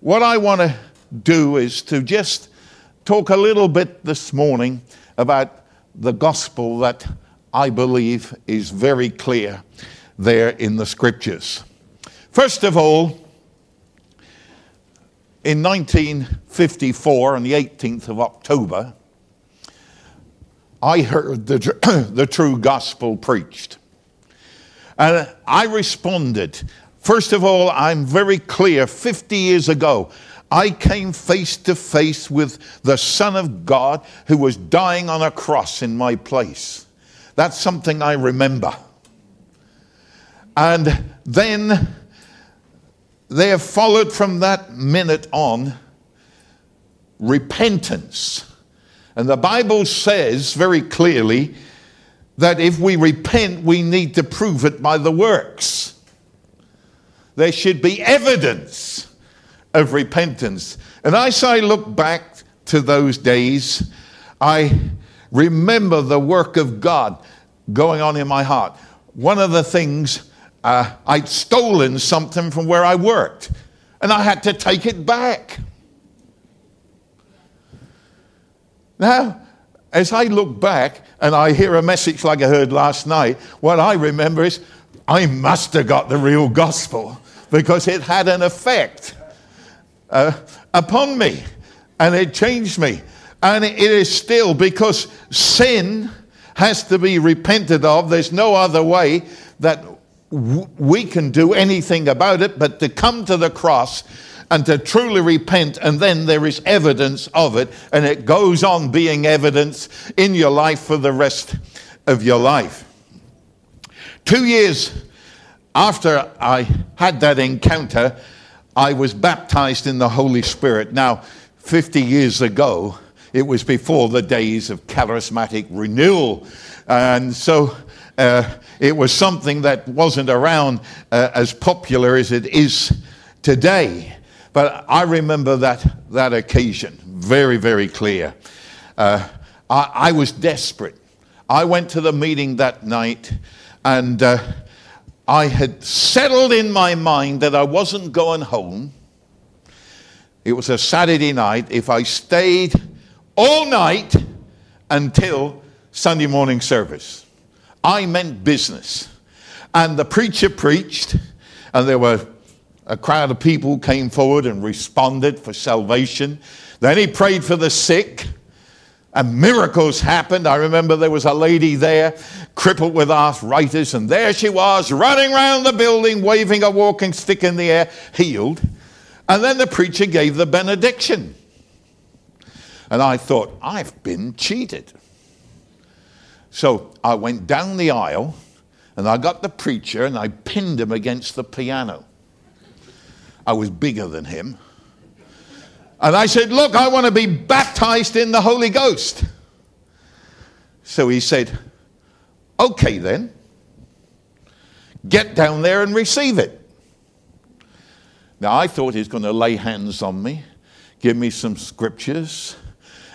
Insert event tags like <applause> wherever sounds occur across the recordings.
what I want to do is to just talk a little bit this morning about the gospel that I believe is very clear there in the scriptures. First of all, in 1954, on the 18th of October, I heard the, <coughs> the true gospel preached. And I responded. First of all, I'm very clear 50 years ago, I came face to face with the Son of God who was dying on a cross in my place. That's something I remember. And then there followed from that minute on repentance. And the Bible says very clearly that if we repent, we need to prove it by the works. There should be evidence of repentance. And as I look back to those days, I remember the work of God going on in my heart. One of the things, uh, I'd stolen something from where I worked, and I had to take it back. Now, as I look back and I hear a message like I heard last night, what I remember is I must have got the real gospel because it had an effect uh, upon me and it changed me. And it is still because sin has to be repented of. There's no other way that w- we can do anything about it but to come to the cross and to truly repent, and then there is evidence of it, and it goes on being evidence in your life for the rest of your life. Two years after I had that encounter, I was baptized in the Holy Spirit. Now, 50 years ago, it was before the days of charismatic renewal. And so uh, it was something that wasn't around uh, as popular as it is today. But I remember that, that occasion very, very clear. Uh, I, I, was desperate. I went to the meeting that night and uh, I had settled in my mind that I wasn't going home. It was a Saturday night. If I stayed all night until Sunday morning service, I meant business. And the preacher preached, and there were a crowd of people came forward and responded for salvation. Then he prayed for the sick, and miracles happened. I remember there was a lady there, crippled with arthritis, and there she was, running around the building, waving a walking stick in the air, healed. And then the preacher gave the benediction. And I thought, I've been cheated. So I went down the aisle and I got the preacher and I pinned him against the piano. I was bigger than him. And I said, Look, I want to be baptized in the Holy Ghost. So he said, Okay, then. Get down there and receive it. Now, I thought he was going to lay hands on me, give me some scriptures,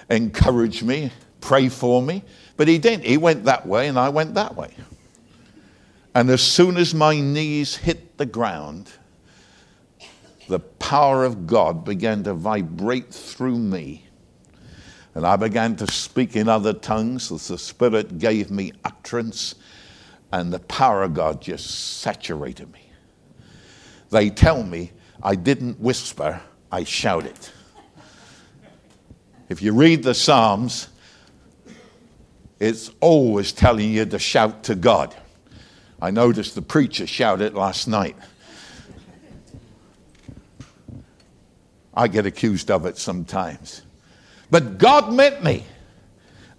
encourage me, pray for me. But he didn't. He went that way, and I went that way. And as soon as my knees hit the ground, the power of God began to vibrate through me. And I began to speak in other tongues as the Spirit gave me utterance, and the power of God just saturated me. They tell me I didn't whisper, I shouted. If you read the Psalms, it's always telling you to shout to God. I noticed the preacher shouted last night. I get accused of it sometimes. But God met me.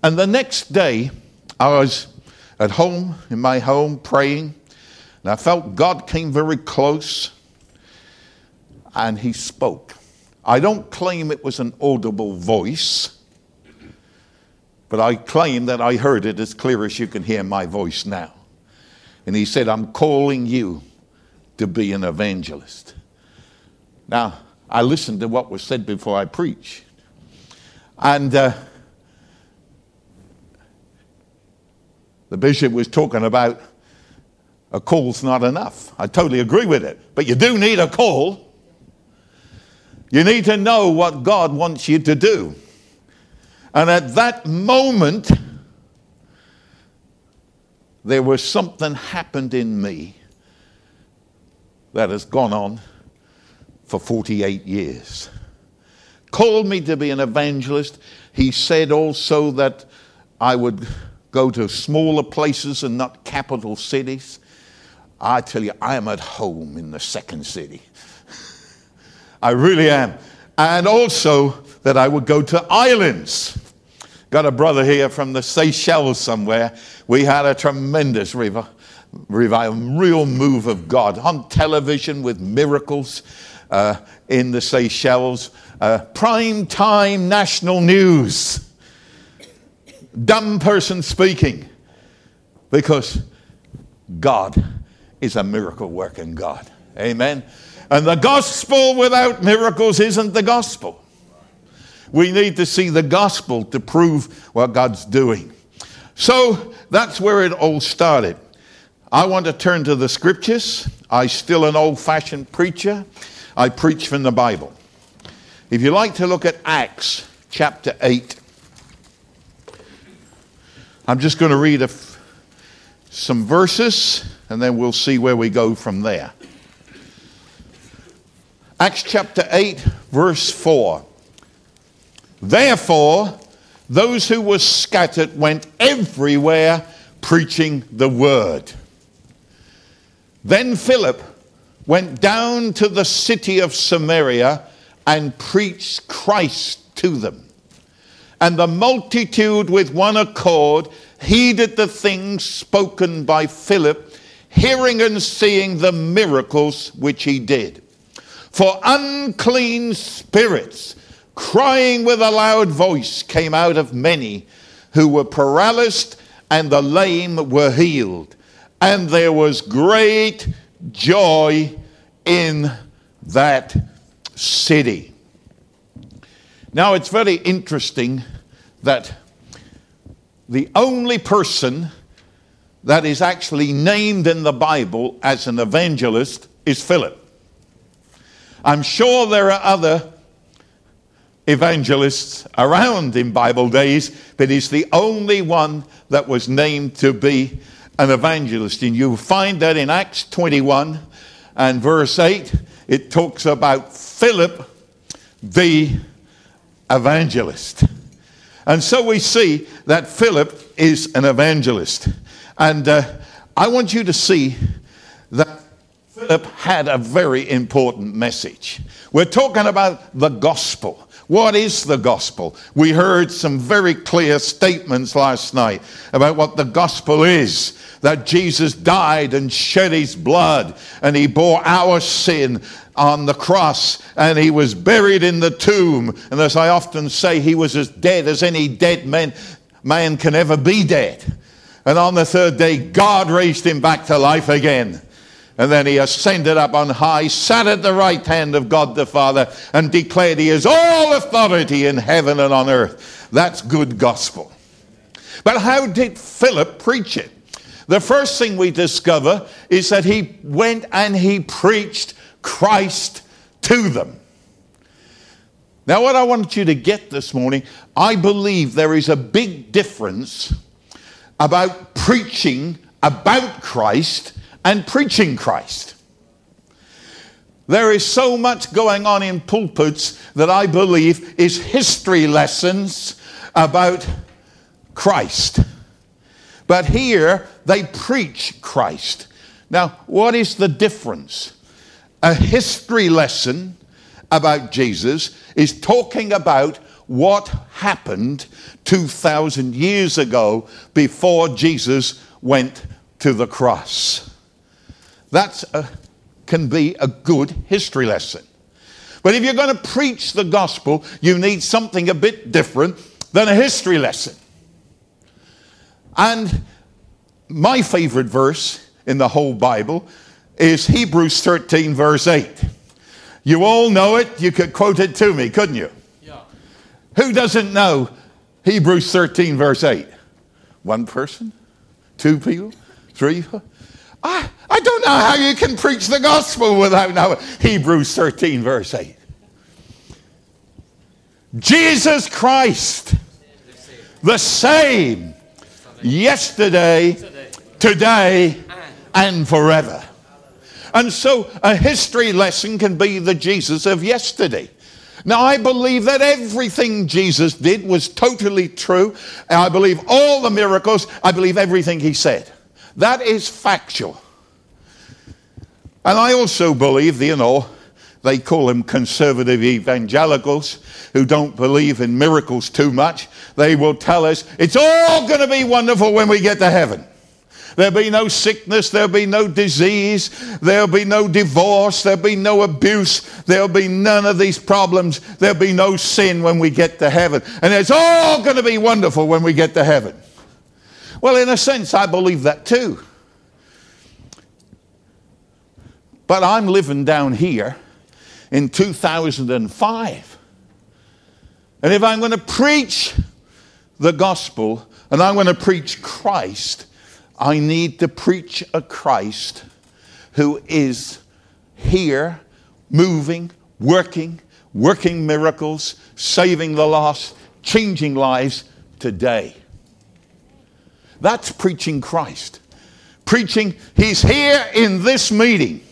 And the next day, I was at home, in my home, praying. And I felt God came very close. And He spoke. I don't claim it was an audible voice, but I claim that I heard it as clear as you can hear my voice now. And He said, I'm calling you to be an evangelist. Now, I listened to what was said before I preach. And uh, the bishop was talking about a call's not enough. I totally agree with it. But you do need a call. You need to know what God wants you to do. And at that moment, there was something happened in me that has gone on for 48 years. Called me to be an evangelist. He said also that I would go to smaller places and not capital cities. I tell you, I am at home in the second city. <laughs> I really am. And also that I would go to islands. Got a brother here from the Seychelles somewhere. We had a tremendous revival, real move of God on television with miracles uh, in the Seychelles. Uh, prime time national news. Dumb person speaking. Because God is a miracle working God. Amen. And the gospel without miracles isn't the gospel. We need to see the gospel to prove what God's doing. So that's where it all started. I want to turn to the scriptures. I'm still an old fashioned preacher. I preach from the Bible. If you like to look at Acts chapter 8, I'm just going to read some verses and then we'll see where we go from there. Acts chapter 8, verse 4. Therefore, those who were scattered went everywhere preaching the word. Then Philip went down to the city of Samaria and preached Christ to them. And the multitude with one accord heeded the things spoken by Philip, hearing and seeing the miracles which he did. For unclean spirits crying with a loud voice, came out of many who were paralyzed, and the lame were healed. And there was great joy in that city. Now, it's very interesting that the only person that is actually named in the Bible as an evangelist is Philip. I'm sure there are other evangelists around in Bible days, but he's the only one that was named to be an evangelist. And you find that in Acts 21 and verse 8, it talks about Philip the evangelist. And so we see that Philip is an evangelist. And uh, I want you to see that Philip had a very important message. We're talking about the gospel. What is the gospel? We heard some very clear statements last night about what the gospel is that Jesus died and shed his blood, and he bore our sin on the cross, and he was buried in the tomb. And as I often say, he was as dead as any dead man, man can ever be dead. And on the third day, God raised him back to life again. And then he ascended up on high, sat at the right hand of God the Father, and declared he has all authority in heaven and on earth. That's good gospel. But how did Philip preach it? The first thing we discover is that he went and he preached Christ to them. Now, what I want you to get this morning, I believe there is a big difference about preaching about Christ and preaching Christ. There is so much going on in pulpits that I believe is history lessons about Christ. But here they preach Christ. Now, what is the difference? A history lesson about Jesus is talking about what happened 2,000 years ago before Jesus went to the cross. That can be a good history lesson. But if you're going to preach the gospel, you need something a bit different than a history lesson. And my favorite verse in the whole Bible is Hebrews 13, verse 8. You all know it. You could quote it to me, couldn't you? Yeah. Who doesn't know Hebrews 13, verse 8? One person? Two people? Three? I, I don't know how you can preach the gospel without knowing Hebrews 13, verse 8. Jesus Christ, the same yesterday, today, and forever. And so a history lesson can be the Jesus of yesterday. Now, I believe that everything Jesus did was totally true. I believe all the miracles. I believe everything he said. That is factual. And I also believe, you know, they call them conservative evangelicals who don't believe in miracles too much. They will tell us it's all going to be wonderful when we get to heaven. There'll be no sickness. There'll be no disease. There'll be no divorce. There'll be no abuse. There'll be none of these problems. There'll be no sin when we get to heaven. And it's all going to be wonderful when we get to heaven. Well, in a sense, I believe that too. But I'm living down here in 2005. And if I'm going to preach the gospel and I'm going to preach Christ, I need to preach a Christ who is here, moving, working, working miracles, saving the lost, changing lives today. That's preaching Christ. Preaching, He's here in this meeting.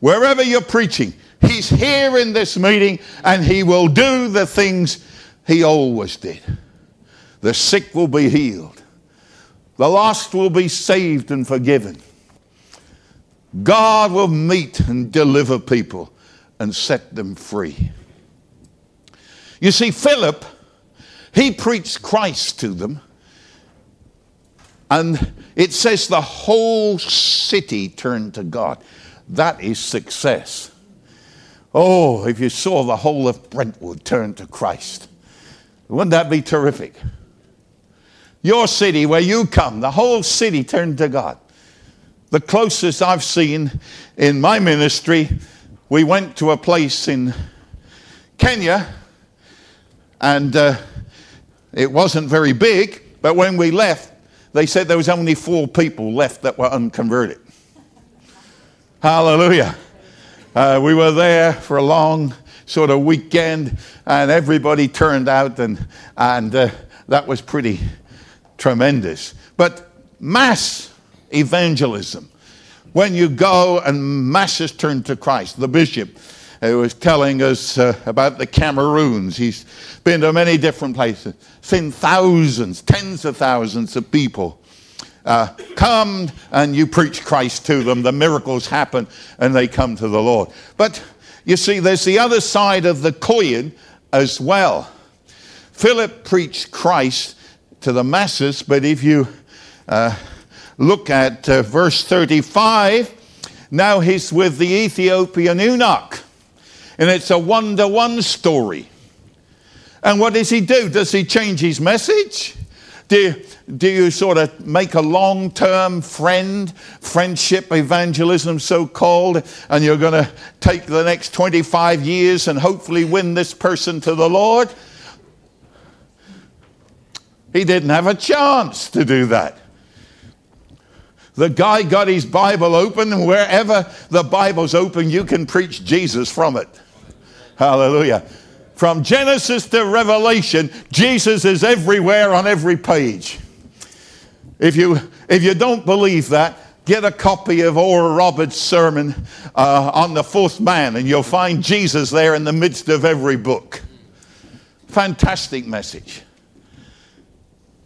Wherever you're preaching, He's here in this meeting and He will do the things He always did. The sick will be healed. The lost will be saved and forgiven. God will meet and deliver people and set them free. You see, Philip, he preached Christ to them, and it says the whole city turned to God. That is success. Oh, if you saw the whole of Brentwood turn to Christ, wouldn't that be terrific? Your city, where you come, the whole city turned to God. The closest I've seen in my ministry, we went to a place in Kenya, and uh, it wasn't very big, but when we left, they said there was only four people left that were unconverted. Hallelujah. Uh, we were there for a long sort of weekend, and everybody turned out, and, and uh, that was pretty tremendous. But mass evangelism, when you go and masses turn to Christ, the bishop who was telling us uh, about the Cameroons. He's been to many different places, seen thousands, tens of thousands of people uh, come and you preach Christ to them. The miracles happen and they come to the Lord. But you see, there's the other side of the coin as well. Philip preached Christ to the masses, but if you uh, look at uh, verse 35, now he's with the Ethiopian eunuch. And it's a one to one story. And what does he do? Does he change his message? Do, do you sort of make a long term friend, friendship evangelism, so called, and you're going to take the next 25 years and hopefully win this person to the Lord? He didn't have a chance to do that. The guy got his Bible open, and wherever the Bible's open, you can preach Jesus from it. Hallelujah. From Genesis to Revelation, Jesus is everywhere on every page. If you, if you don't believe that, get a copy of Oral Roberts' sermon uh, on the fourth man, and you'll find Jesus there in the midst of every book. Fantastic message.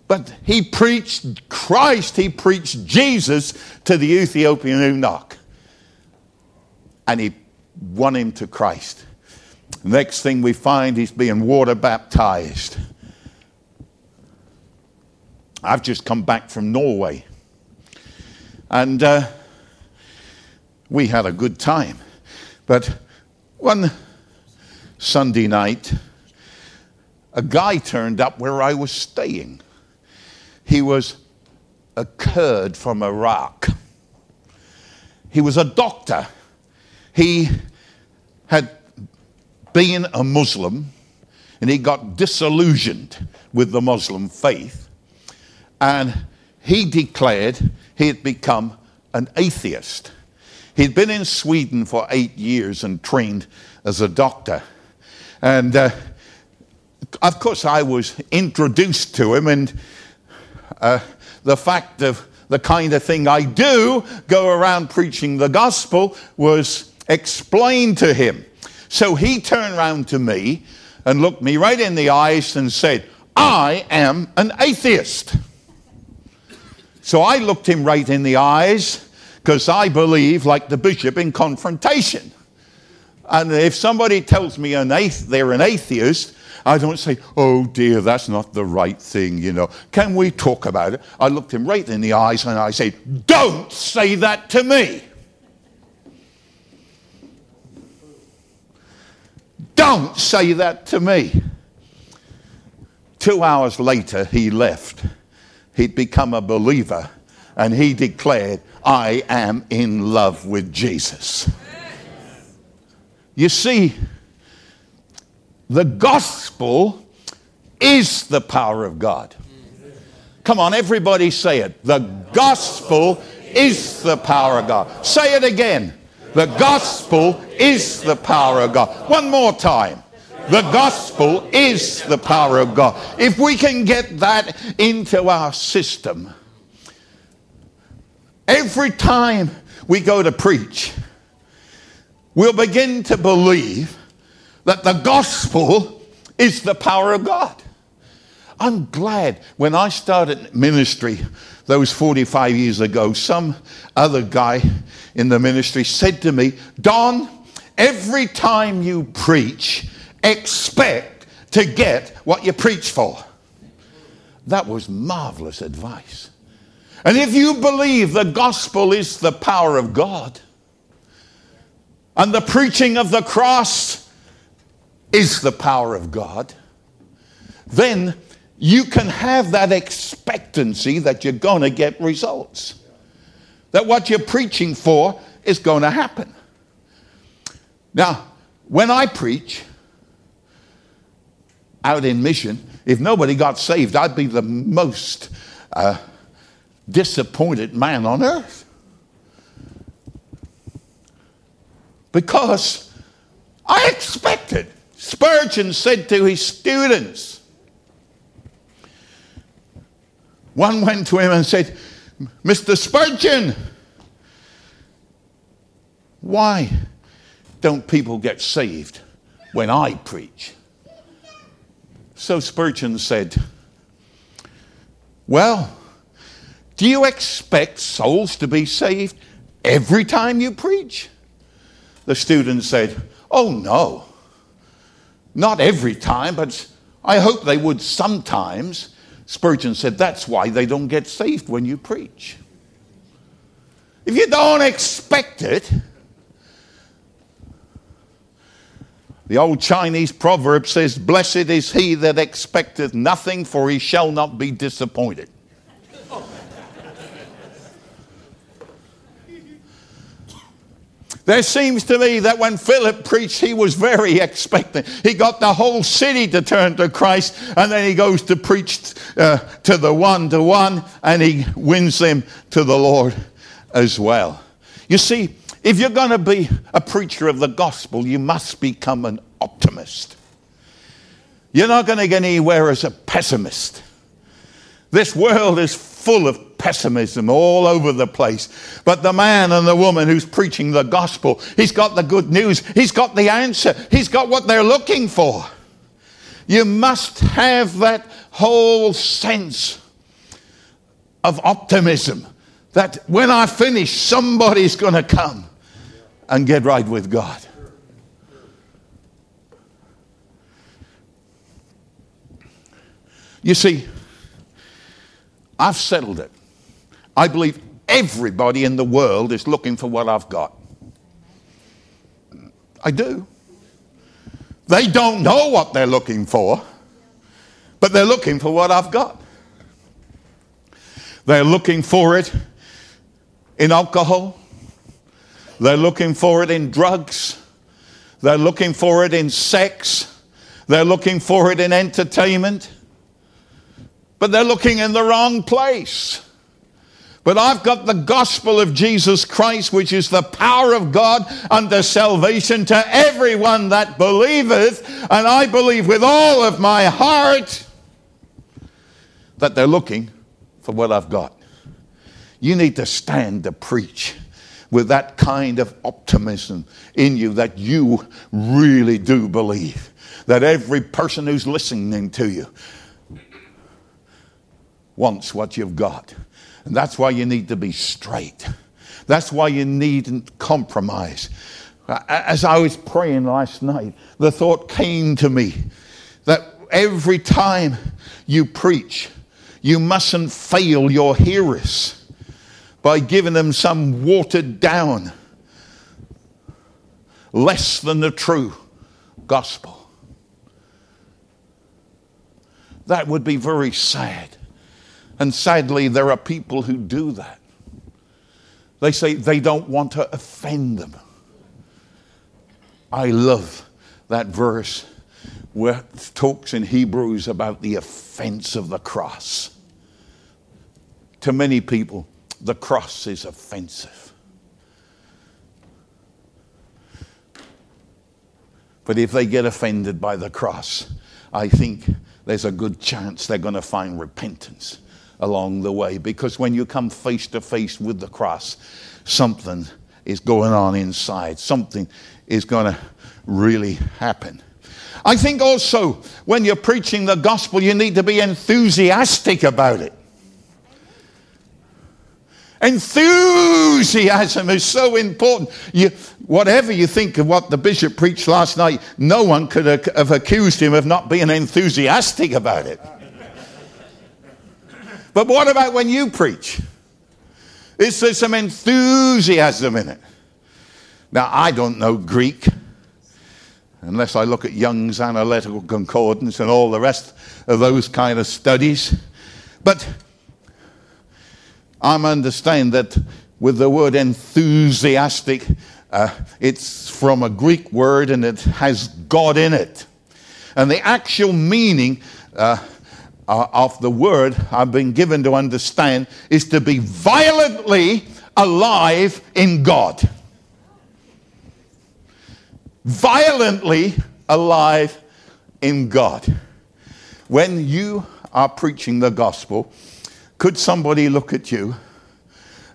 But he preached Christ, he preached Jesus to the Ethiopian eunuch. And he won him to Christ. Next thing we find, he's being water baptized. I've just come back from Norway. And uh, we had a good time. But one Sunday night, a guy turned up where I was staying. He was a Kurd from Iraq. He was a doctor. He had been a Muslim and he got disillusioned with the Muslim faith. And he declared he had become an atheist. He'd been in Sweden for eight years and trained as a doctor. And uh, of course, I was introduced to him, and uh, the fact of the kind of thing I do, go around preaching the gospel, was explained to him. So he turned round to me and looked me right in the eyes and said, I am an atheist. So I looked him right in the eyes because I believe, like the bishop, in confrontation. And if somebody tells me an athe- they're an atheist, I don't say, oh dear, that's not the right thing, you know. Can we talk about it? I looked him right in the eyes and I said, don't say that to me. Don't say that to me. Two hours later, he left. He'd become a believer and he declared, I am in love with Jesus. You see, the gospel is the power of God. Come on, everybody say it. The gospel is the power of God. Say it again. The gospel is the power of God. One more time. The gospel is the power of God. If we can get that into our system, every time we go to preach, we'll begin to believe that the gospel is the power of God. I'm glad when I started ministry those 45 years ago, some other guy in the ministry said to me, Don, every time you preach, expect to get what you preach for. That was marvelous advice. And if you believe the gospel is the power of God and the preaching of the cross is the power of God, then you can have that expectancy that you're going to get results. That what you're preaching for is going to happen. Now, when I preach out in mission, if nobody got saved, I'd be the most uh, disappointed man on earth. Because I expected Spurgeon said to his students, one went to him and said, Mr. Spurgeon, why don't people get saved when I preach? So Spurgeon said, Well, do you expect souls to be saved every time you preach? The student said, Oh, no. Not every time, but I hope they would sometimes. Spurgeon said that's why they don't get saved when you preach. If you don't expect it, the old Chinese proverb says, Blessed is he that expecteth nothing, for he shall not be disappointed. There seems to me that when Philip preached, he was very expectant. He got the whole city to turn to Christ, and then he goes to preach uh, to the one to one, and he wins them to the Lord as well. You see, if you're going to be a preacher of the gospel, you must become an optimist. You're not going to get anywhere as a pessimist. This world is full of pessimism all over the place. But the man and the woman who's preaching the gospel, he's got the good news, he's got the answer, he's got what they're looking for. You must have that whole sense of optimism that when I finish, somebody's going to come and get right with God. You see, I've settled it. I believe everybody in the world is looking for what I've got. I do. They don't know what they're looking for, but they're looking for what I've got. They're looking for it in alcohol. They're looking for it in drugs. They're looking for it in sex. They're looking for it in entertainment. But they're looking in the wrong place. But I've got the gospel of Jesus Christ, which is the power of God unto salvation to everyone that believeth. And I believe with all of my heart that they're looking for what I've got. You need to stand to preach with that kind of optimism in you that you really do believe that every person who's listening to you wants what you've got. And that's why you need to be straight. That's why you needn't compromise. As I was praying last night, the thought came to me that every time you preach, you mustn't fail your hearers by giving them some watered down, less than the true gospel. That would be very sad. And sadly, there are people who do that. They say they don't want to offend them. I love that verse where it talks in Hebrews about the offense of the cross. To many people, the cross is offensive. But if they get offended by the cross, I think there's a good chance they're going to find repentance along the way. Because when you come face to face with the cross, something is going on inside. Something is going to really happen. I think also when you're preaching the gospel, you need to be enthusiastic about it. Enthusiasm is so important. You, whatever you think of what the bishop preached last night, no one could have accused him of not being enthusiastic about it. But what about when you preach? Is there some enthusiasm in it? Now, I don't know Greek unless I look at Young's Analytical Concordance and all the rest of those kind of studies. But I understand that with the word enthusiastic, uh, it's from a Greek word and it has God in it. And the actual meaning uh, uh, of the word I've been given to understand is to be violently alive in God. Violently alive in God. When you are preaching the gospel, could somebody look at you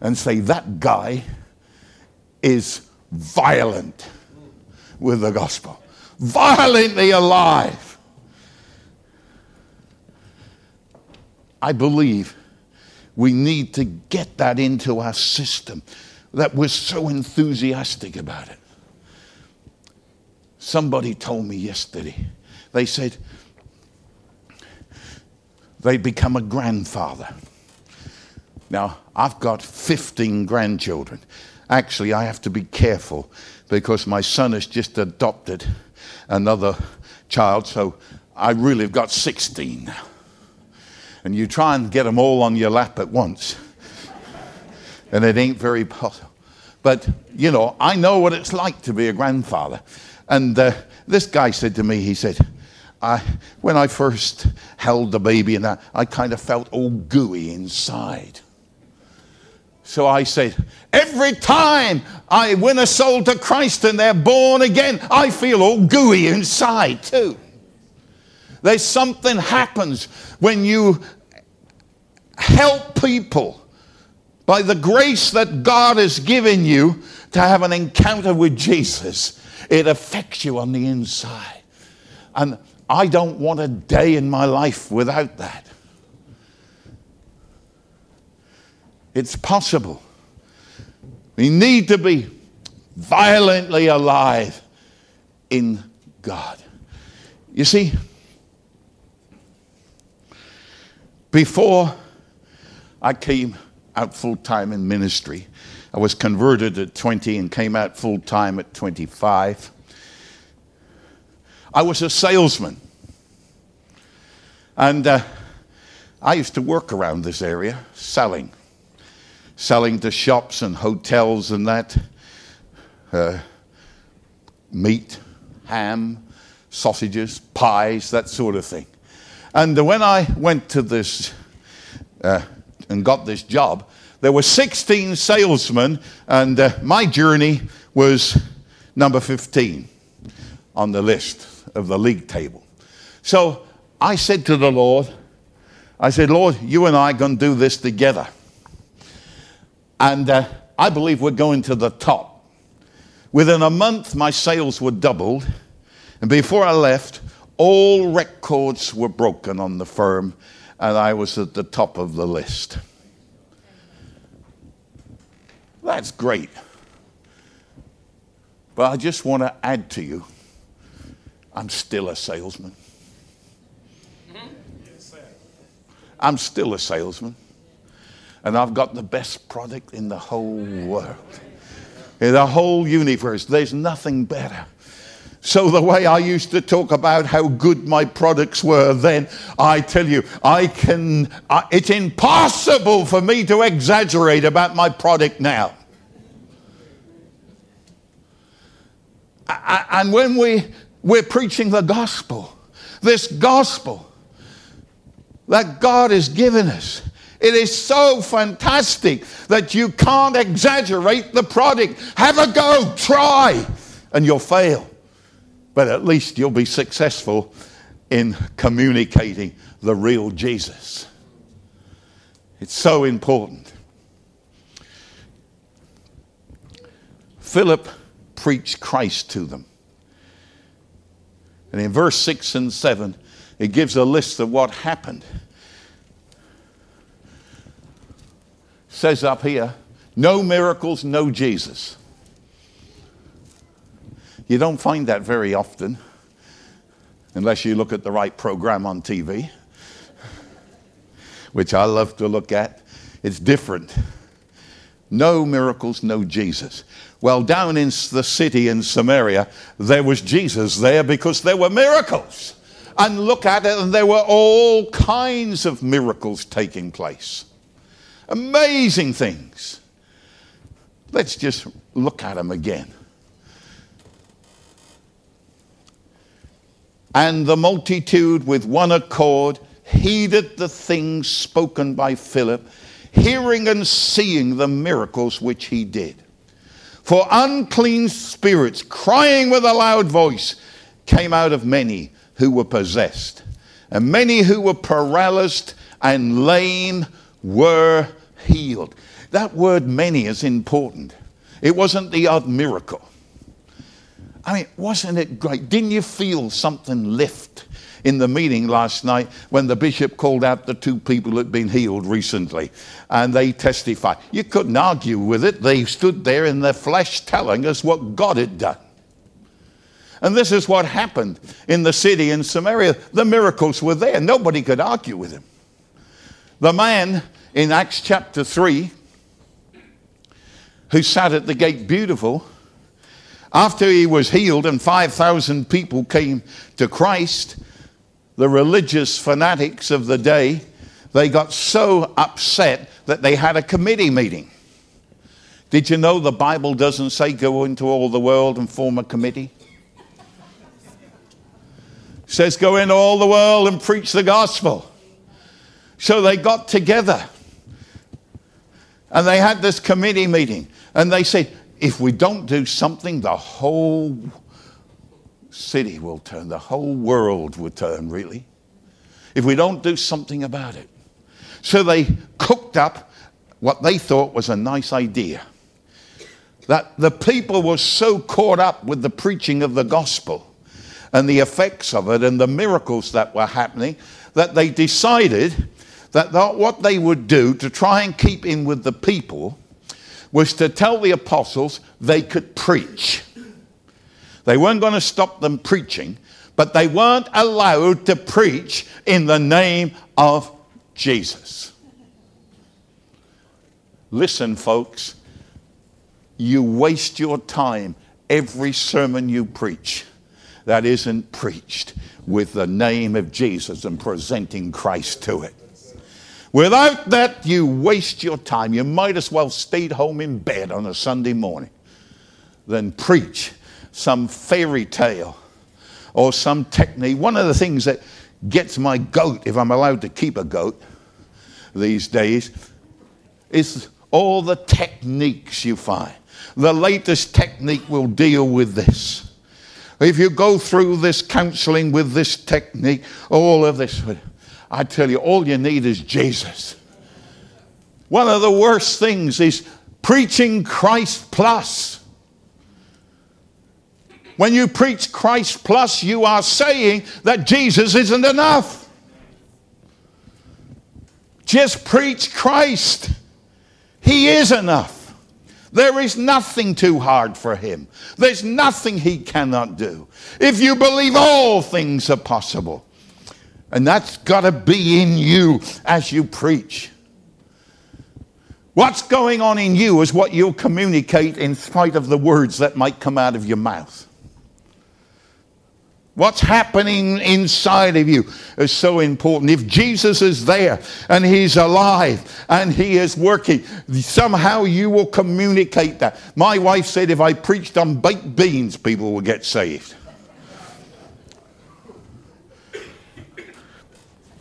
and say, That guy is violent with the gospel? Violently alive. I believe we need to get that into our system, that we're so enthusiastic about it. Somebody told me yesterday, they said they become a grandfather. Now, I've got 15 grandchildren. Actually, I have to be careful because my son has just adopted another child, so I really have got 16 now and you try and get them all on your lap at once. and it ain't very possible. But, you know, I know what it's like to be a grandfather. And uh, this guy said to me, he said, I, when I first held the baby and I kind of felt all gooey inside. So I said, every time I win a soul to Christ and they're born again, I feel all gooey inside too. There's something happens when you help people by the grace that God has given you to have an encounter with Jesus. It affects you on the inside. And I don't want a day in my life without that. It's possible. We need to be violently alive in God. You see, Before I came out full time in ministry, I was converted at 20 and came out full time at 25. I was a salesman. And uh, I used to work around this area selling, selling to shops and hotels and that. Uh, meat, ham, sausages, pies, that sort of thing. And when I went to this uh, and got this job, There were 16 salesmen, and uh, my journey was number 15 on the list of the league table. So I said to the Lord, I said, Lord, you and I are going to do this together. And uh, I believe we're going to the top. Within a month, my sales were doubled. And before I left, all records were broken on the firm, and I was at the top of the list. That's great. But I just want to add to you I'm still a salesman. I'm still a salesman. And I've got the best product in the whole world, in the whole universe. There's nothing better. So, the way I used to talk about how good my products were then, I tell you, I can, uh, it's impossible for me to exaggerate about my product now. And when we, we're preaching the gospel, this gospel that God has given us, it is so fantastic that you can't exaggerate the product. Have a go, try, and you'll fail. But at least you'll be successful in communicating the real Jesus. It's so important. Philip preached Christ to them. And in verse 6 and 7, it gives a list of what happened. says up here, no miracles, no Jesus. You don't find that very often, unless you look at the right program on TV, which I love to look at. It's different. No miracles, no Jesus. Well, down in the city in Samaria, there was Jesus there because there were miracles. And look at it, and there were all kinds of miracles taking place. Amazing things. Let's just look at them again. And the multitude with one accord heeded the things spoken by Philip, hearing and seeing the miracles which he did. For unclean spirits, crying with a loud voice, came out of many who were possessed, and many who were paralyzed and lame were healed. That word many is important. It wasn't the odd miracle. I mean, wasn't it great? Didn't you feel something lift in the meeting last night when the bishop called out the two people that had been healed recently and they testified? You couldn't argue with it. They stood there in their flesh telling us what God had done. And this is what happened in the city in Samaria. The miracles were there. Nobody could argue with him. The man in Acts chapter 3 who sat at the gate beautiful after he was healed and 5,000 people came to Christ, the religious fanatics of the day, they got so upset that they had a committee meeting. Did you know the Bible doesn't say go into all the world and form a committee? It says go into all the world and preach the gospel. So they got together and they had this committee meeting. And they said, if we don't do something, the whole city will turn, the whole world will turn, really. If we don't do something about it. So they cooked up what they thought was a nice idea. That the people were so caught up with the preaching of the gospel and the effects of it and the miracles that were happening that they decided that what they would do to try and keep in with the people was to tell the apostles they could preach. They weren't going to stop them preaching, but they weren't allowed to preach in the name of Jesus. Listen, folks, you waste your time every sermon you preach that isn't preached with the name of Jesus and presenting Christ to it. Without that, you waste your time. You might as well stayed home in bed on a Sunday morning than preach some fairy tale or some technique. One of the things that gets my goat, if I'm allowed to keep a goat these days, is all the techniques you find. The latest technique will deal with this. If you go through this counseling with this technique, all of this, I tell you, all you need is Jesus. One of the worst things is preaching Christ plus. When you preach Christ plus, you are saying that Jesus isn't enough. Just preach Christ. He is enough. There is nothing too hard for him. There's nothing he cannot do. If you believe all things are possible. And that's got to be in you as you preach. What's going on in you is what you'll communicate in spite of the words that might come out of your mouth. What's happening inside of you is so important. If Jesus is there and he's alive and he is working, somehow you will communicate that. My wife said if I preached on baked beans, people would get saved.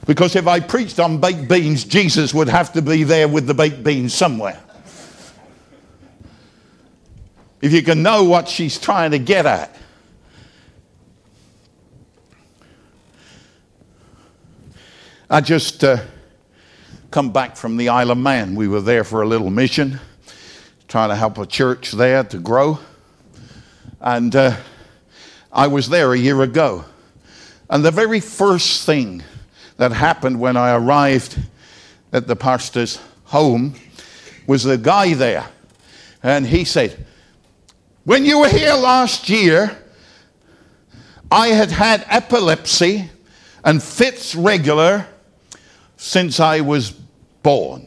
Because if I preached on baked beans, Jesus would have to be there with the baked beans somewhere. If you can know what she's trying to get at. I just uh, come back from the Isle of Man. We were there for a little mission, trying to help a church there to grow. And uh, I was there a year ago. And the very first thing that happened when I arrived at the pastor's home was a guy there. And he said, When you were here last year, I had had epilepsy and fits regular since I was born.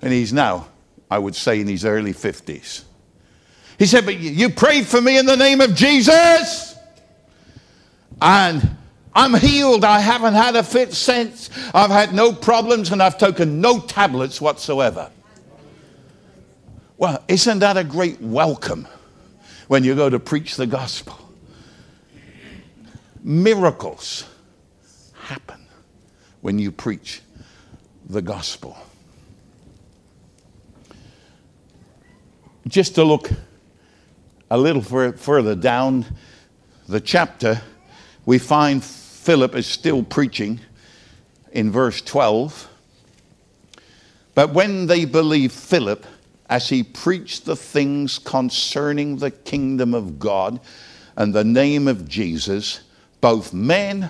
And he's now, I would say, in his early 50s. He said, But you prayed for me in the name of Jesus. And I'm healed. I haven't had a fit since. I've had no problems and I've taken no tablets whatsoever. Well, isn't that a great welcome when you go to preach the gospel? Miracles happen when you preach the gospel. Just to look a little further down the chapter, we find Philip is still preaching in verse 12. But when they believed Philip, as he preached the things concerning the kingdom of God and the name of Jesus, both men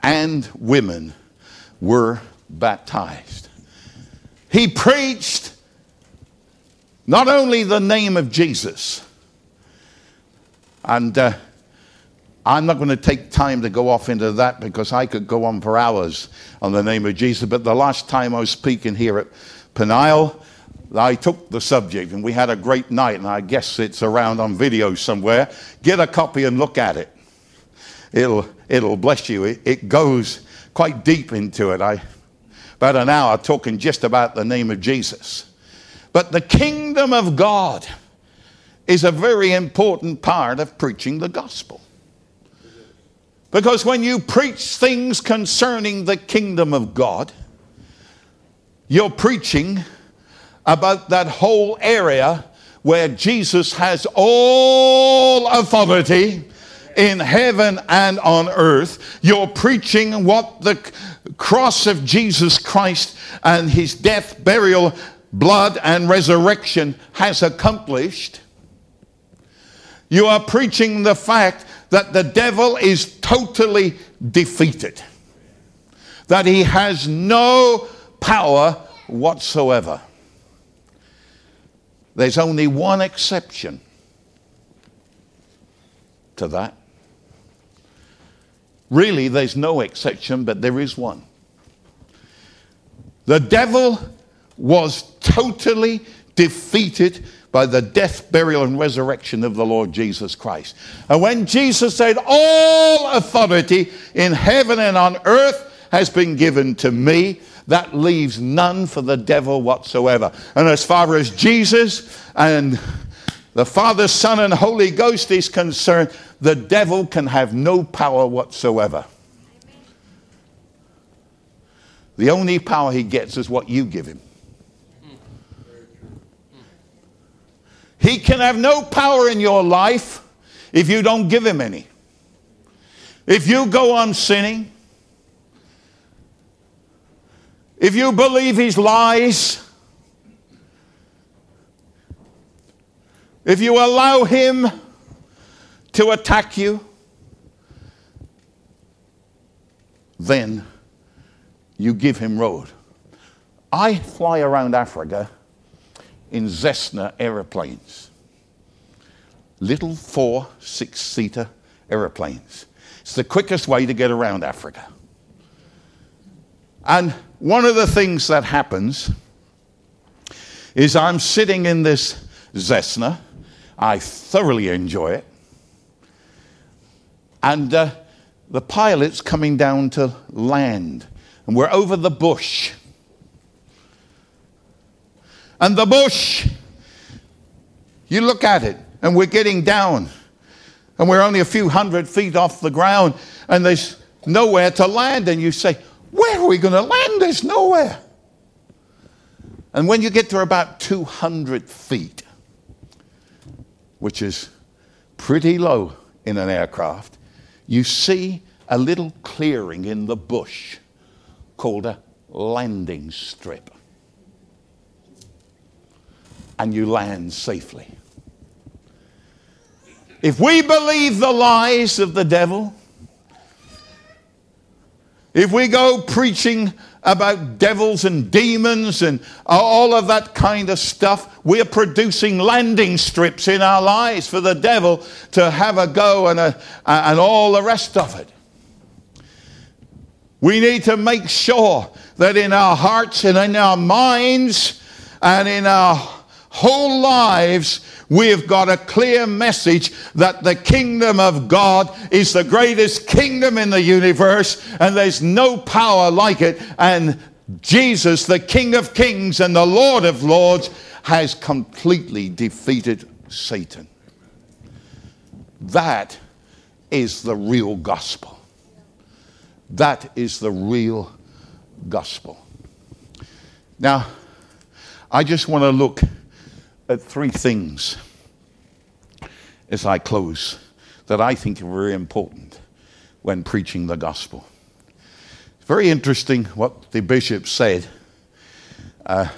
and women were baptized. He preached not only the name of Jesus, and uh, I'm not going to take time to go off into that because I could go on for hours on the name of Jesus. But the last time I was speaking here at Peniel, I took the subject and we had a great night, and I guess it's around on video somewhere. Get a copy and look at it. It'll, it'll bless you. It, it goes quite deep into it. I about an hour talking just about the name of Jesus. But the kingdom of God is a very important part of preaching the gospel. Because when you preach things concerning the kingdom of God, you're preaching about that whole area where Jesus has all authority in heaven and on earth. You're preaching what the cross of Jesus Christ and his death, burial, blood, and resurrection has accomplished. You are preaching the fact that the devil is totally defeated, that he has no power whatsoever. There's only one exception to that. Really, there's no exception, but there is one. The devil was totally defeated by the death, burial, and resurrection of the Lord Jesus Christ. And when Jesus said, All authority in heaven and on earth has been given to me, that leaves none for the devil whatsoever. And as far as Jesus and the Father, Son, and Holy Ghost is concerned, the devil can have no power whatsoever. The only power he gets is what you give him. Can have no power in your life if you don't give him any. If you go on sinning, if you believe his lies, if you allow him to attack you, then you give him road. I fly around Africa in Cessna aeroplanes, little four, six seater aeroplanes. It's the quickest way to get around Africa. And one of the things that happens is I'm sitting in this Cessna. I thoroughly enjoy it. And uh, the pilot's coming down to land, and we're over the bush. And the bush, you look at it, and we're getting down, and we're only a few hundred feet off the ground, and there's nowhere to land. And you say, Where are we going to land? There's nowhere. And when you get to about 200 feet, which is pretty low in an aircraft, you see a little clearing in the bush called a landing strip. And you land safely. If we believe the lies of the devil, if we go preaching about devils and demons and all of that kind of stuff. We're producing landing strips in our lives for the devil to have a go and, a, and all the rest of it. We need to make sure that in our hearts and in our minds and in our whole lives, we've got a clear message that the kingdom of God is the greatest kingdom in the universe and there's no power like it. And Jesus, the King of kings and the Lord of lords, has completely defeated Satan. That is the real gospel. That is the real gospel. Now, I just want to look at three things as I close that I think are very important when preaching the gospel. It's very interesting what the bishop said uh,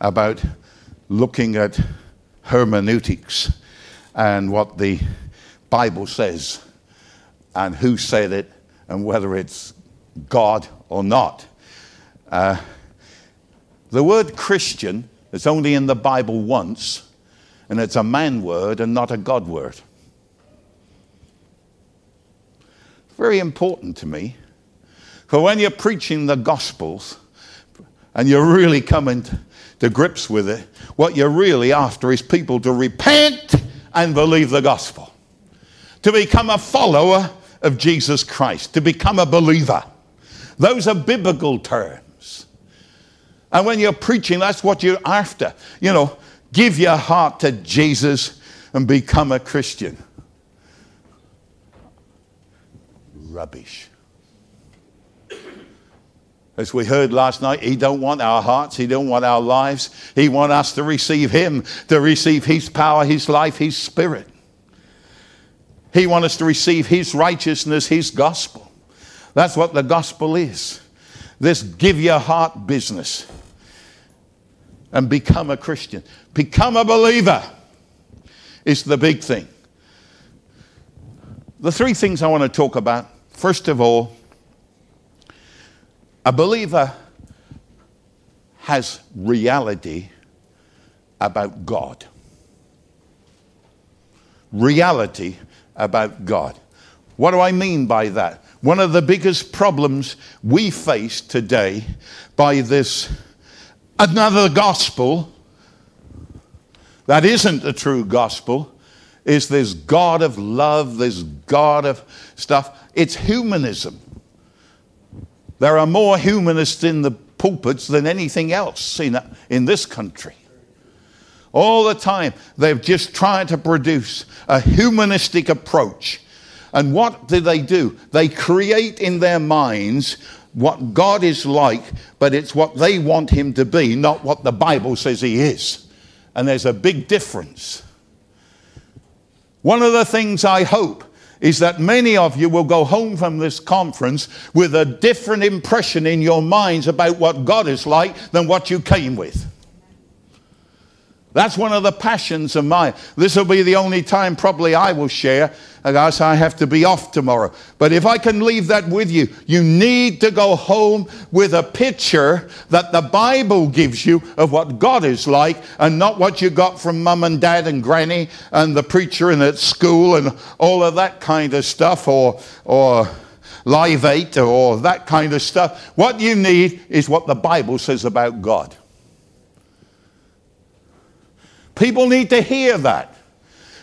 about looking at hermeneutics and what the Bible says and who said it and whether it's God or not. Uh, the word Christian it's only in the Bible once, and it's a man word and not a God word. Very important to me. For when you're preaching the Gospels and you're really coming to, grips with it, what you're really after is people to repent and believe the Gospel, to become a follower of Jesus Christ, to become a believer. Those are biblical terms. And when you're preaching, that's what you're after. You know, give your heart to Jesus and become a Christian. Rubbish. As we heard last night, he don't want our hearts, he don't want our lives. He want us to receive him, to receive his power, his life, his spirit. He want us to receive his righteousness, his gospel. That's what the gospel is. This give your heart business and become a Christian. Become a believer is the big thing. The three things I want to talk about first of all, a believer has reality about God. Reality about God. What do I mean by that? One of the biggest problems we face today by this Another gospel that isn't a true gospel is this God of love, this God of stuff. It's humanism. There are more humanists in the pulpits than anything else in, in this country. All the time, they're just trying to produce a humanistic approach. And what do they do? They create in their minds what God is like, but it's what they want him to be, not what the Bible says he is. And there's a big difference. One of the things I hope is that many of you will go home from this conference with a different impression in your minds about what God is like than what you came with. That's one of the passions of mine. This will be the only time probably I will share, uh, as I have to be off tomorrow. But if I can leave that with you, you need to go home with a picture that the Bible gives you of what God is like and not what you got from mum and dad and granny and the preacher and at school and all of that kind of stuff or, or Live 8 or that kind of stuff. What you need is what the Bible says about God. People need to hear that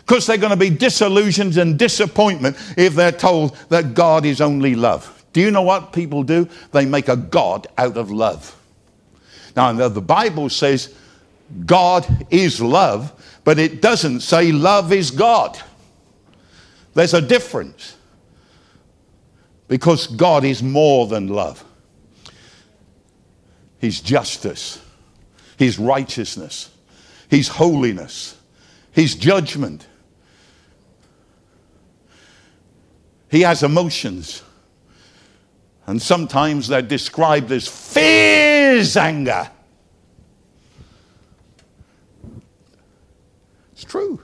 because they're going to be disillusioned and disappointment if they're told that God is only love. Do you know what people do? They make a God out of love. Now, the Bible says God is love, but it doesn't say love is God. There's a difference because God is more than love. His justice, His righteousness, his holiness, He's judgment. He has emotions. And sometimes they're described as fierce anger. It's true.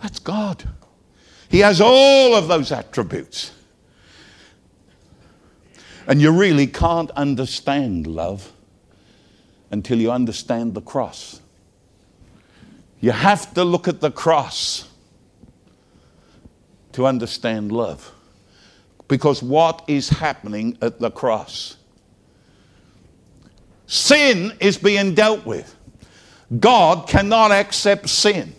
That's God. He has all of those attributes. And you really can't understand love until you understand the cross. You have to look at the cross to understand love. Because what is happening at the cross? Sin is being dealt with. God cannot accept sin.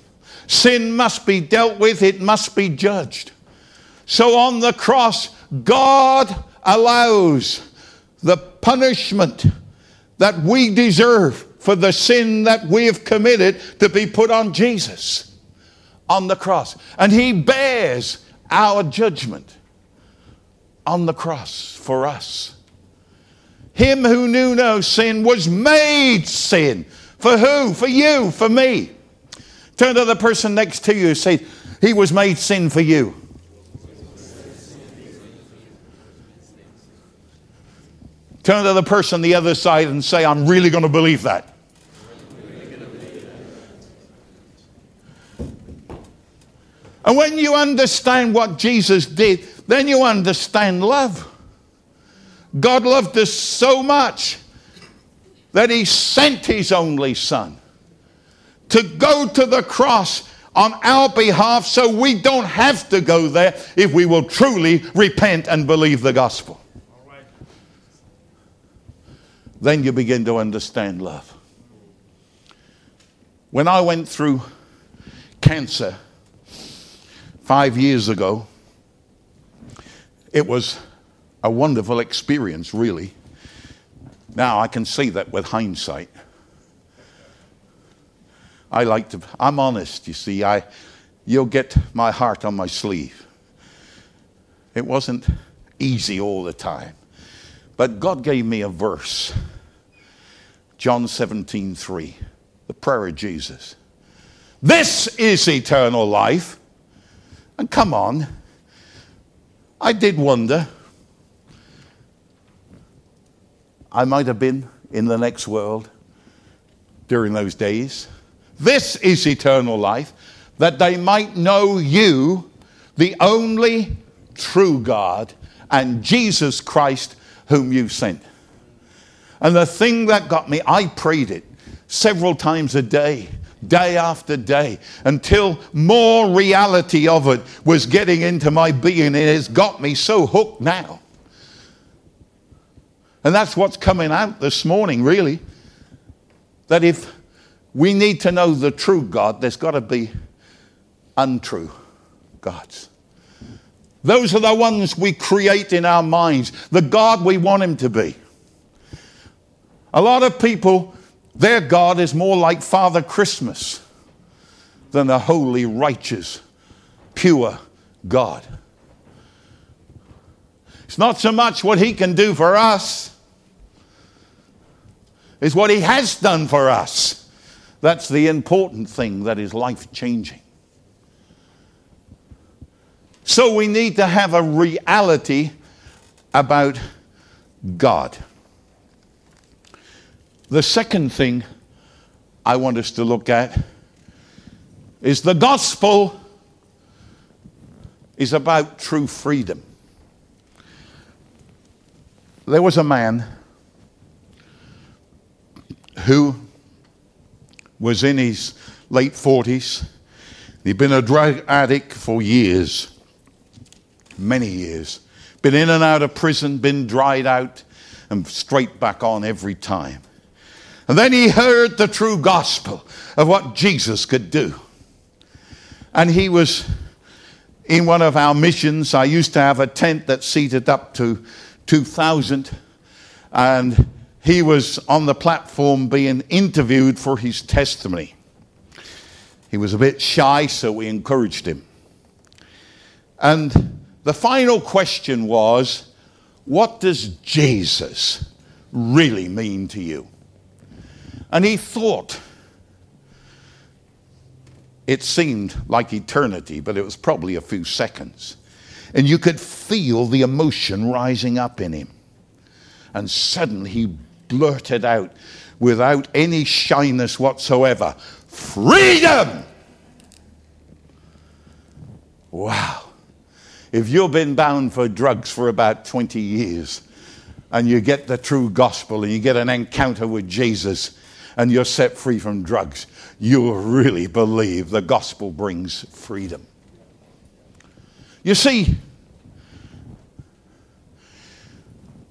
Sin must be dealt with, it must be judged. So on the cross, God allows the punishment that we deserve for the sin that we have committed to be put on Jesus on the cross. And he bears our judgment on the cross for us. Him who knew no sin was made sin. For who? For you, for me. Turn to the person next to you and say, He was made sin for you. Turn to the person on the other side and say, I'm really going to believe that. And when you understand what Jesus did, then you understand love. God loved us so much that he sent his only son to go to the cross on our behalf so we don't have to go there if we will truly repent and believe the gospel then you begin to understand love. When I went through cancer five years ago, it was a wonderful experience, really. Now I can see that with hindsight. I like to, I'm honest, you see. I, you'll get my heart on my sleeve. It wasn't easy all the time. But God gave me a verse John 17, 3, the prayer of Jesus. This is eternal life. And come on, I did wonder. I might have been in the next world during those days. This is eternal life, that they might know you, the only true God, and Jesus Christ, whom you sent. And the thing that got me, I prayed it several times a day, day after day, until more reality of it was getting into my being. It has got me so hooked now. And that's what's coming out this morning, really. That if we need to know the true God, there's got to be untrue gods. Those are the ones we create in our minds, the God we want him to be. A lot of people, their God is more like Father Christmas than a holy, righteous, pure God. It's not so much what He can do for us, it's what He has done for us. That's the important thing that is life changing. So we need to have a reality about God. The second thing I want us to look at is the gospel is about true freedom. There was a man who was in his late 40s. He'd been a drug addict for years, many years. Been in and out of prison, been dried out, and straight back on every time. And then he heard the true gospel of what Jesus could do. And he was in one of our missions. I used to have a tent that seated up to 2,000. And he was on the platform being interviewed for his testimony. He was a bit shy, so we encouraged him. And the final question was what does Jesus really mean to you? And he thought. It seemed like eternity, but it was probably a few seconds. And you could feel the emotion rising up in him. And suddenly he blurted out, without any shyness whatsoever, Freedom! Wow. If you've been bound for drugs for about 20 years and you get the true gospel and you get an encounter with Jesus and you're set free from drugs, you'll really believe the gospel brings freedom. You see,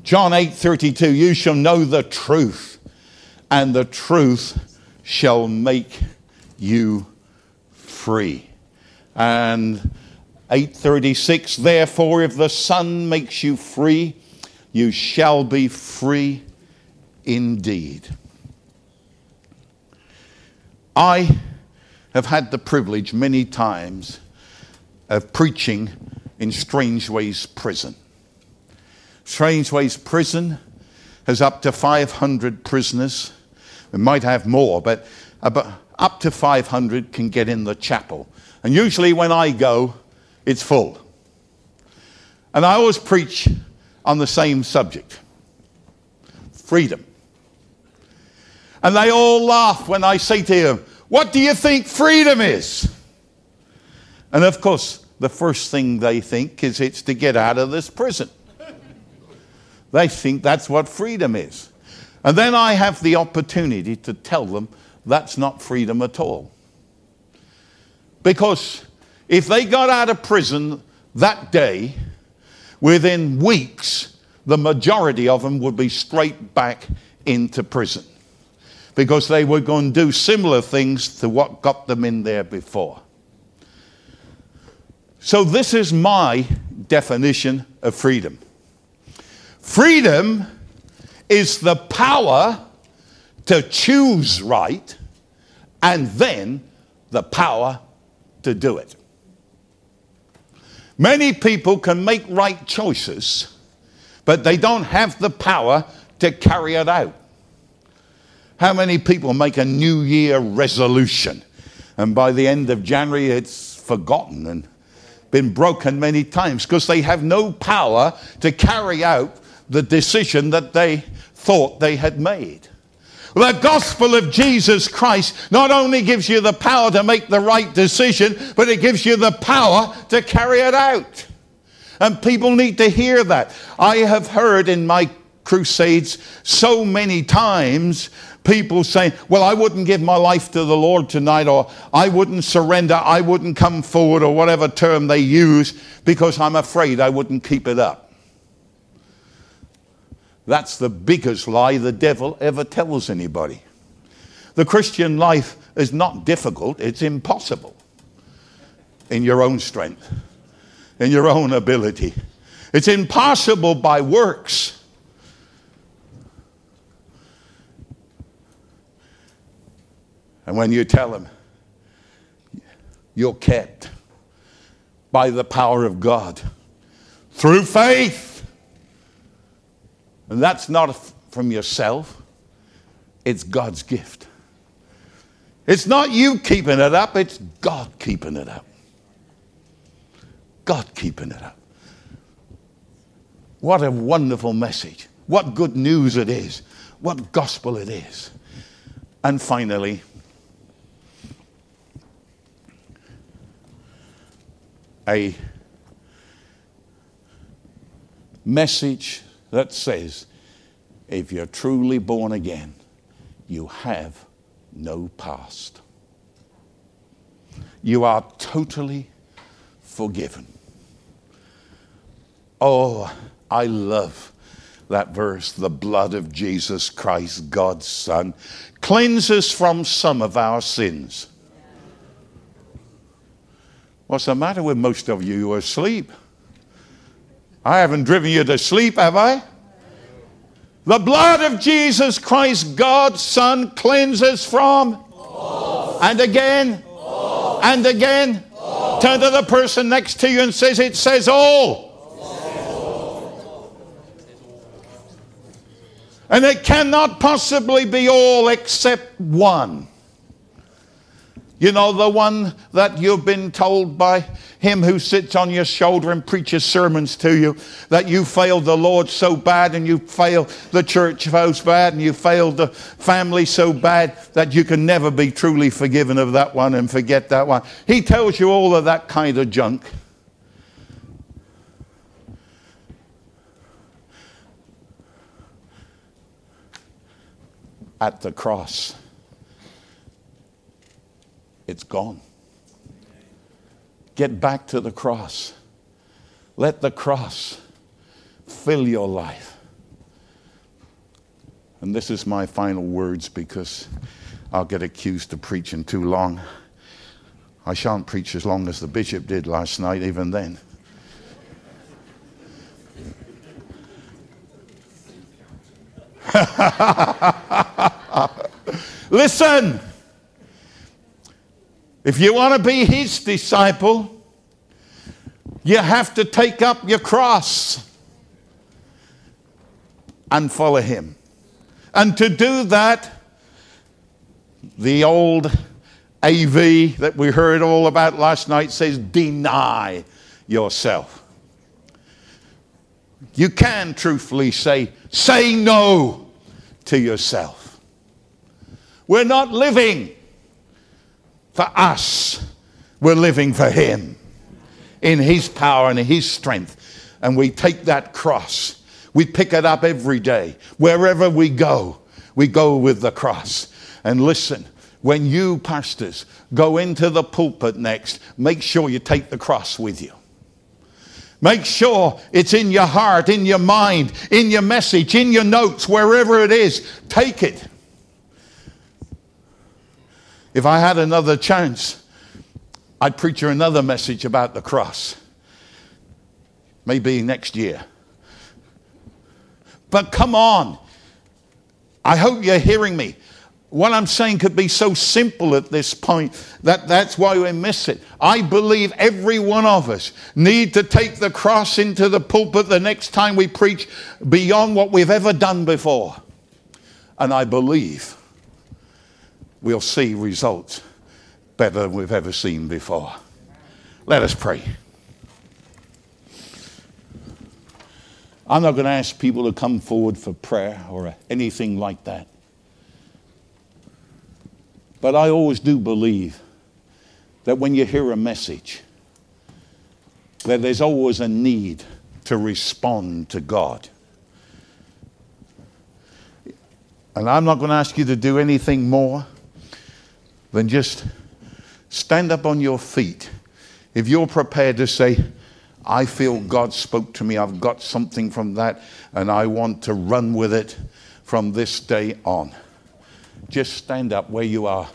John 8 32, you shall know the truth, and the truth shall make you free. And 836, therefore, if the Son makes you free, you shall be free indeed. I have had the privilege many times of preaching in Strangeways Prison. Strangeways Prison has up to 500 prisoners. We might have more, but up to 500 can get in the chapel. And usually when I go, it's full. And I always preach on the same subject freedom. And they all laugh when I say to them, What do you think freedom is? And of course, the first thing they think is it's to get out of this prison. <laughs> They think that's what freedom is. And then I have the opportunity to tell them that's not freedom at all. Because if they got out of prison that day, within weeks, the majority of them would be straight back into prison because they were going to do similar things to what got them in there before. So, this is my definition of freedom freedom is the power to choose right and then the power to do it. Many people can make right choices, but they don't have the power to carry it out. How many people make a New Year resolution and by the end of January it's forgotten and been broken many times because they have no power to carry out the decision that they thought they had made? The gospel of Jesus Christ not only gives you the power to make the right decision, but it gives you the power to carry it out. And people need to hear that. I have heard in my crusades so many times people saying, Well, I wouldn't give my life to the Lord tonight, or I wouldn't surrender, I wouldn't come forward, or whatever term they use, because I'm afraid I wouldn't keep it up. That's the biggest lie the devil ever tells anybody. The Christian life is not difficult, it's impossible in your own strength, in your own ability. It's impossible by works. And when you tell him you're kept by the power of God through faith, and that's not from yourself, it's God's gift. It's not you keeping it up, it's God keeping it up. God keeping it up. What a wonderful message. What good news it is. What gospel it is. And finally, a message that says if you're truly born again, you have no past. You are totally forgiven. Oh, I love that verse. The blood of Jesus Christ, God's Son, cleanses from some of our sins. What's the matter with most of you You're asleep? I haven't driven you to sleep, have I? The blood of Jesus Christ, God's Son, cleanses from all. and again all. and again. All. Turn to the person next to you and says, It says all. And it cannot possibly be all except one. You know, the one that you've been told by him who sits on your shoulder and preaches sermons to you that you failed the Lord so bad and you failed the church so bad and you failed the family so bad that you can never be truly forgiven of that one and forget that one. He tells you all of that kind of junk. At the cross it's gone. Get back to the cross. Let the cross fill your life. And this is my final words because I'll get accused of preaching too long. I shan't preach as long as the bishop did last night, even then. <laughs> Listen. If you want to be his disciple, you have to take up your cross and follow him. And to do that, the old AV that we heard all about last night says, deny yourself. You can truthfully say, say no to yourself. We're not living for us. We're living for Him in His power and His strength. And we take that cross, we pick it up every day. Wherever we go, we go with the cross. And listen, when you, pastors, go into the pulpit next, make sure you take the cross with you. Make sure it's in your heart, in your mind, in your message, in your notes, wherever it is. Take it. If I had another chance, I'd preach her another message about the cross. Maybe next year. But come on. I hope you're hearing me. What I'm saying could be so simple at this point that that's why we miss it. I believe every one of us need to take the cross into the pulpit the next time we preach beyond what we've ever done before. And I believe we'll see results better than we've ever seen before. Let us pray. I'm not going to ask people to come forward for prayer or anything like that. But I always do believe that when you hear a message, that there's always a need to respond to God. And I'm not going to ask you to do anything more then just stand up on your feet. If you're prepared to say, I feel God spoke to me, I've got something from that, and I want to run with it from this day on. Just stand up where you are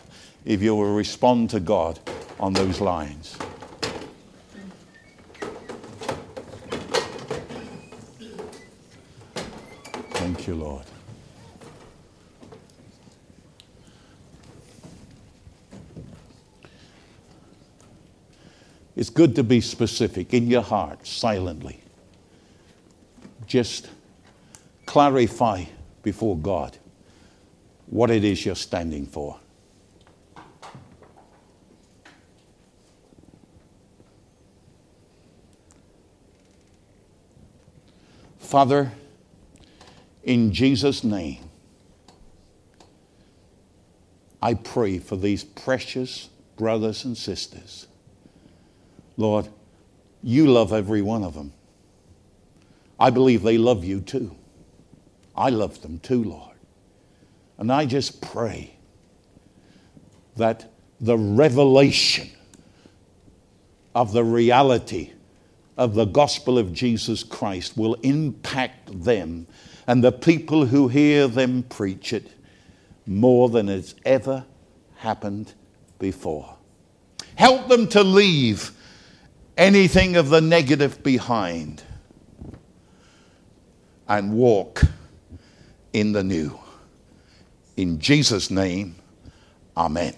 if you will respond to God on those lines. Thank you, Lord. It's good to be specific in your heart, silently. Just clarify before God what it is you're standing for. Father, in Jesus' name, I pray for these precious brothers and sisters. Lord, you love every one of them. I believe they love you too. I love them too, Lord. And I just pray that the revelation of the reality of the gospel of Jesus Christ will impact them and the people who hear them preach it more than has ever happened before. Help them to leave anything of the negative behind and walk in the new. In Jesus' name, amen.